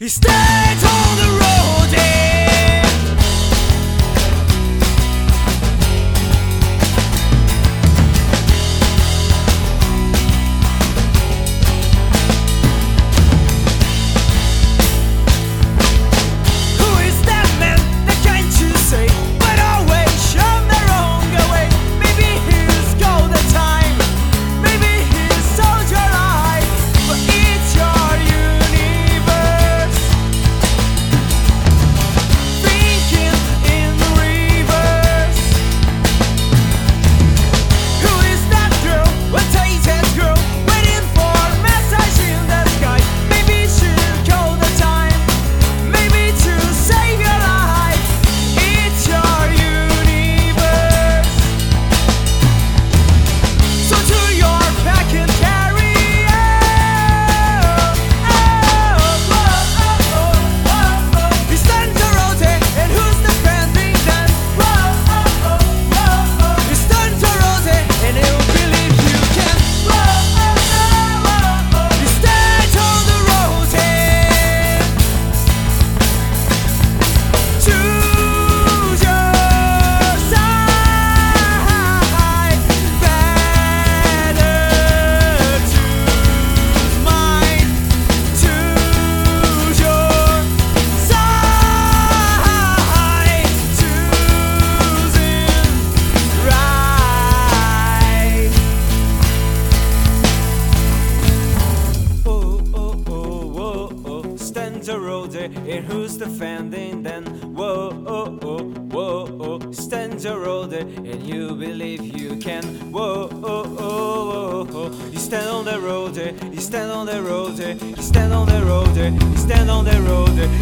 He stays on the older, and who's defending then? Whoa, oh, oh, whoa, oh, stand your older, and you believe you can. Whoa, oh, oh, oh, you stand on the road, you stand on the road, you stand on the road, you stand on the road.